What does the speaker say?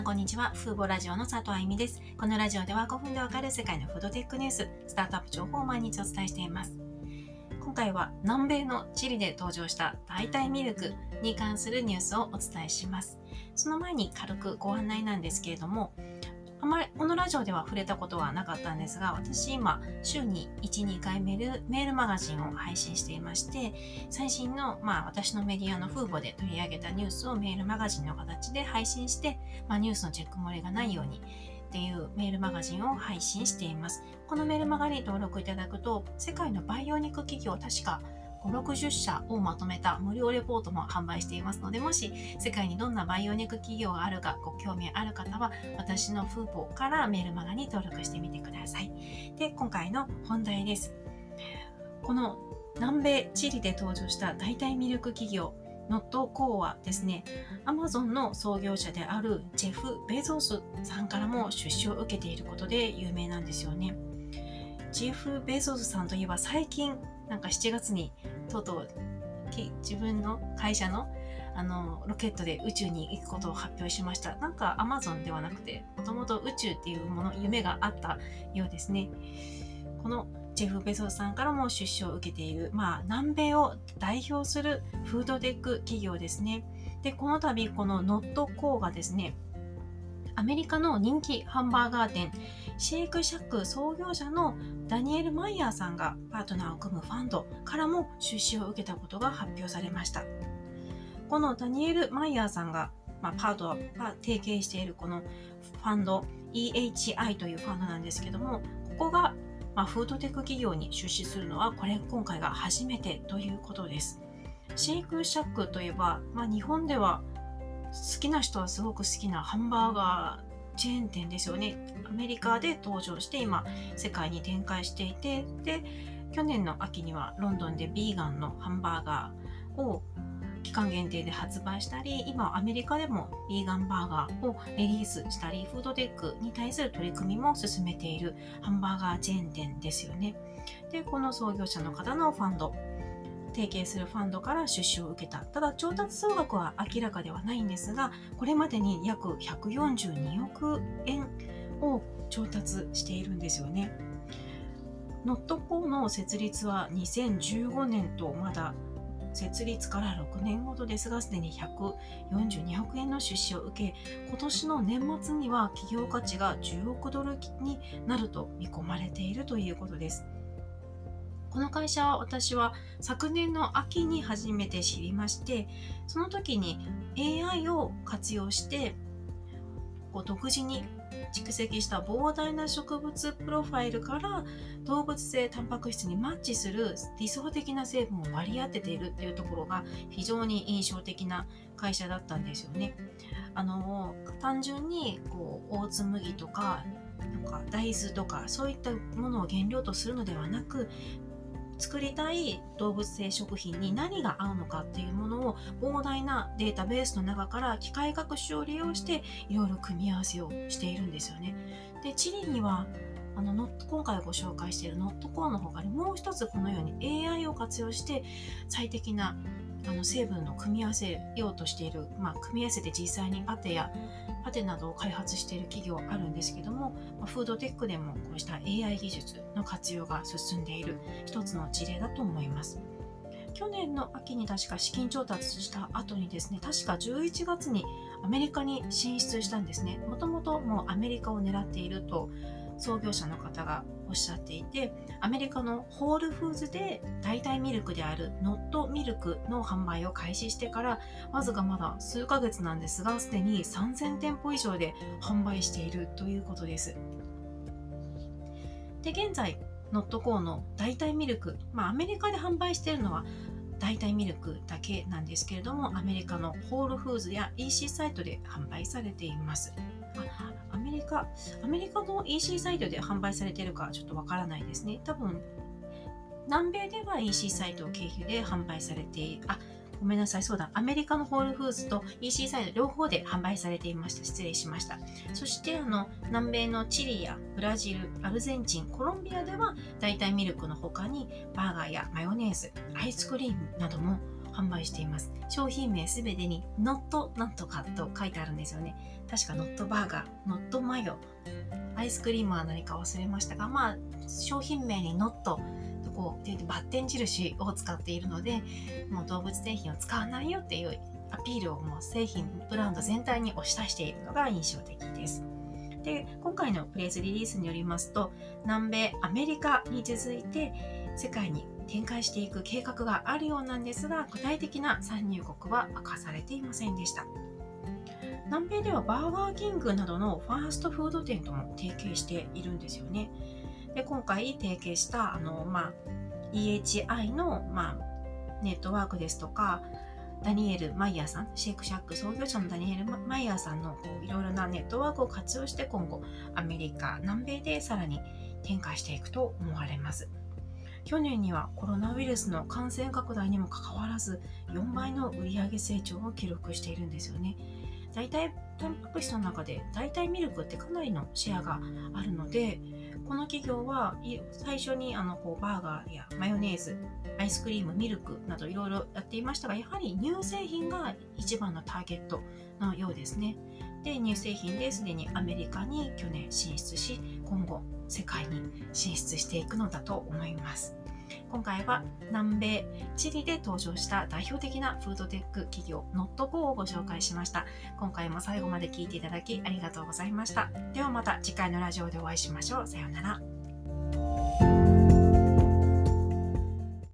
んこんにちは。フーボラジオの佐藤あゆみです。このラジオでは5分でわかる世界のフードテックニュース、スタートアップ情報を毎日お伝えしています。今回は南米のチリで登場した代替ミルクに関するニュースをお伝えします。その前に軽くご案内なんですけれども、あまりこのラジオでは触れたことはなかったんですが、私今、週に1、2回メールメールマガジンを配信していまして、最新の、まあ、私のメディアの風母で取り上げたニュースをメールマガジンの形で配信して、まあ、ニュースのチェック漏れがないようにっていうメールマガジンを配信しています。このメールマガに登録いただくと、世界の培養肉企業確か5、60社をまとめた無料レポートも販売していますので、もし世界にどんな培養肉企業があるかご興味ある方は、私のフーポからメールマガに登録してみてください。で、今回の本題です。この南米チリで登場した代替ミルク企業、ノットコーはですね、アマゾンの創業者であるジェフ・ベゾスさんからも出資を受けていることで有名なんですよね。ジェフ・ベゾスさんといえば最近なんか7月にとうとう自分の会社のあのロケットで宇宙に行くことを発表しました。なんかアマゾンではなくて、もともと宇宙っていうもの、夢があったようですね。このジェフ・ベゾスさんからも出資を受けている、まあ、南米を代表するフードテック企業ですね。で、この度、このノットコーがですね、アメリカの人気ハンバーガー店、シェイクシャック創業者のダニエル・マイヤーさんがパートナーを組むファンドからも出資を受けたことが発表されました。このダニエル・マイヤーさんが、まあ、パートナー、提携しているこのファンド EHI というファンドなんですけども、ここが、まあ、フードテック企業に出資するのはこれ今回が初めてということです。シェイクシャックといえば、まあ、日本では好きな人はすごく好きなハンバーガーチェーン店ですよね。アメリカで登場して今世界に展開していて、で、去年の秋にはロンドンでビーガンのハンバーガーを期間限定で発売したり、今アメリカでもビーガンバーガーをリリースしたり、フードテックに対する取り組みも進めているハンバーガーチェーン店ですよね。で、この創業者の方のファンド、提携するファンドから出資を受けた。ただ調達総額は明らかではないんですが、これまでに約142億円を調達しているんですよね。ノットコーの設立は2015年とまだ設立から6年ほどですが、すでに142億円の出資を受け、今年の年末には企業価値が10億ドルになると見込まれているということです。この会社は私は昨年の秋に初めて知りましてその時に AI を活用してこう独自に蓄積した膨大な植物プロファイルから動物性タンパク質にマッチする理想的な成分を割り当てているっていうところが非常に印象的な会社だったんですよね。あの単純にこうオーツ麦とかなんか大豆とかそういったものを原料とするのではなく作りたい動物性食品に何が合うのかっていうものを膨大なデータベースの中から機械学習を利用していろいろ組み合わせをしているんですよね。で、チリにはあの今回ご紹介しているノットコーンの他にもう一つこのように AI を活用して最適なあの成分の組み合わせようとしている、まあ、組み合わせて実際にパテやパテなどを開発している企業あるんですけども、まあ、フードテックでもこうした AI 技術の活用が進んでいる一つの事例だと思います。去年の秋に確か資金調達した後にですね、確か11月にアメリカに進出したんですね。もともともうアメリカを狙っていると創業者の方がおっしゃっていてアメリカのホールフーズで代替ミルクであるノットミルクの販売を開始してからわずかまだ数ヶ月なんですがすでに3000店舗以上で販売しているということです。で現在ノットコーの代替ミルク、まあ、アメリカで販売しているのは代替ミルクだけなんですけれどもアメリカのホールフーズや EC サイトで販売されています。アメリカ、アメリカの EC サイトで販売されているかちょっとわからないですね。多分、南米では EC サイト経由で販売されている。あ、ごめんなさい、そうだ。アメリカのホールフーズと EC サイト両方で販売されていました。失礼しました。そして、あの、南米のチリやブラジル、アルゼンチン、コロンビアでは代替ミルクの他にバーガーやマヨネーズ、アイスクリームなども販売しています。商品名すべてに not なんとかと書いてあるんですよね。確か not バーガー not マヨアイスクリームは何か忘れましたがまあ商品名に not とこうバッテン印を使っているのでもう動物製品を使わないよっていうアピールをもう製品ブランド全体に押し出しているのが印象的です。で今回のプレスリリースによりますと南米アメリカに続いて世界に展開していく計画があるようなんですが具体的な参入国は明かされていませんでした南米ではバーガーキングなどのファーストフード店とも提携しているんですよねで今回提携したあの、まあ、EHI の、まあ、ネットワークですとかダニエル・マイヤーさん、シェイクシャック創業者のダニエル・マイヤーさんのこういろいろなネットワークを活用して今後アメリカ、南米でさらに展開していくと思われます。去年にはコロナウイルスの感染拡大にもかかわらず4倍の売上成長を記録しているんですよね。大体タンパク質の中で代替ミルクってかなりのシェアがあるのでこの企業は最初にあのこうバーガーやマヨネーズアイスクリームミルクなどいろいろやっていましたがやはり乳製品が一番のターゲットのようですねで乳製品ですでにアメリカに去年進出し今後世界に進出していくのだと思います。今回は南米チリで登場した代表的なフードテック企業ノットコをご紹介しました。今回も最後まで聞いていただきありがとうございました。ではまた次回のラジオでお会いしましょう。さようなら。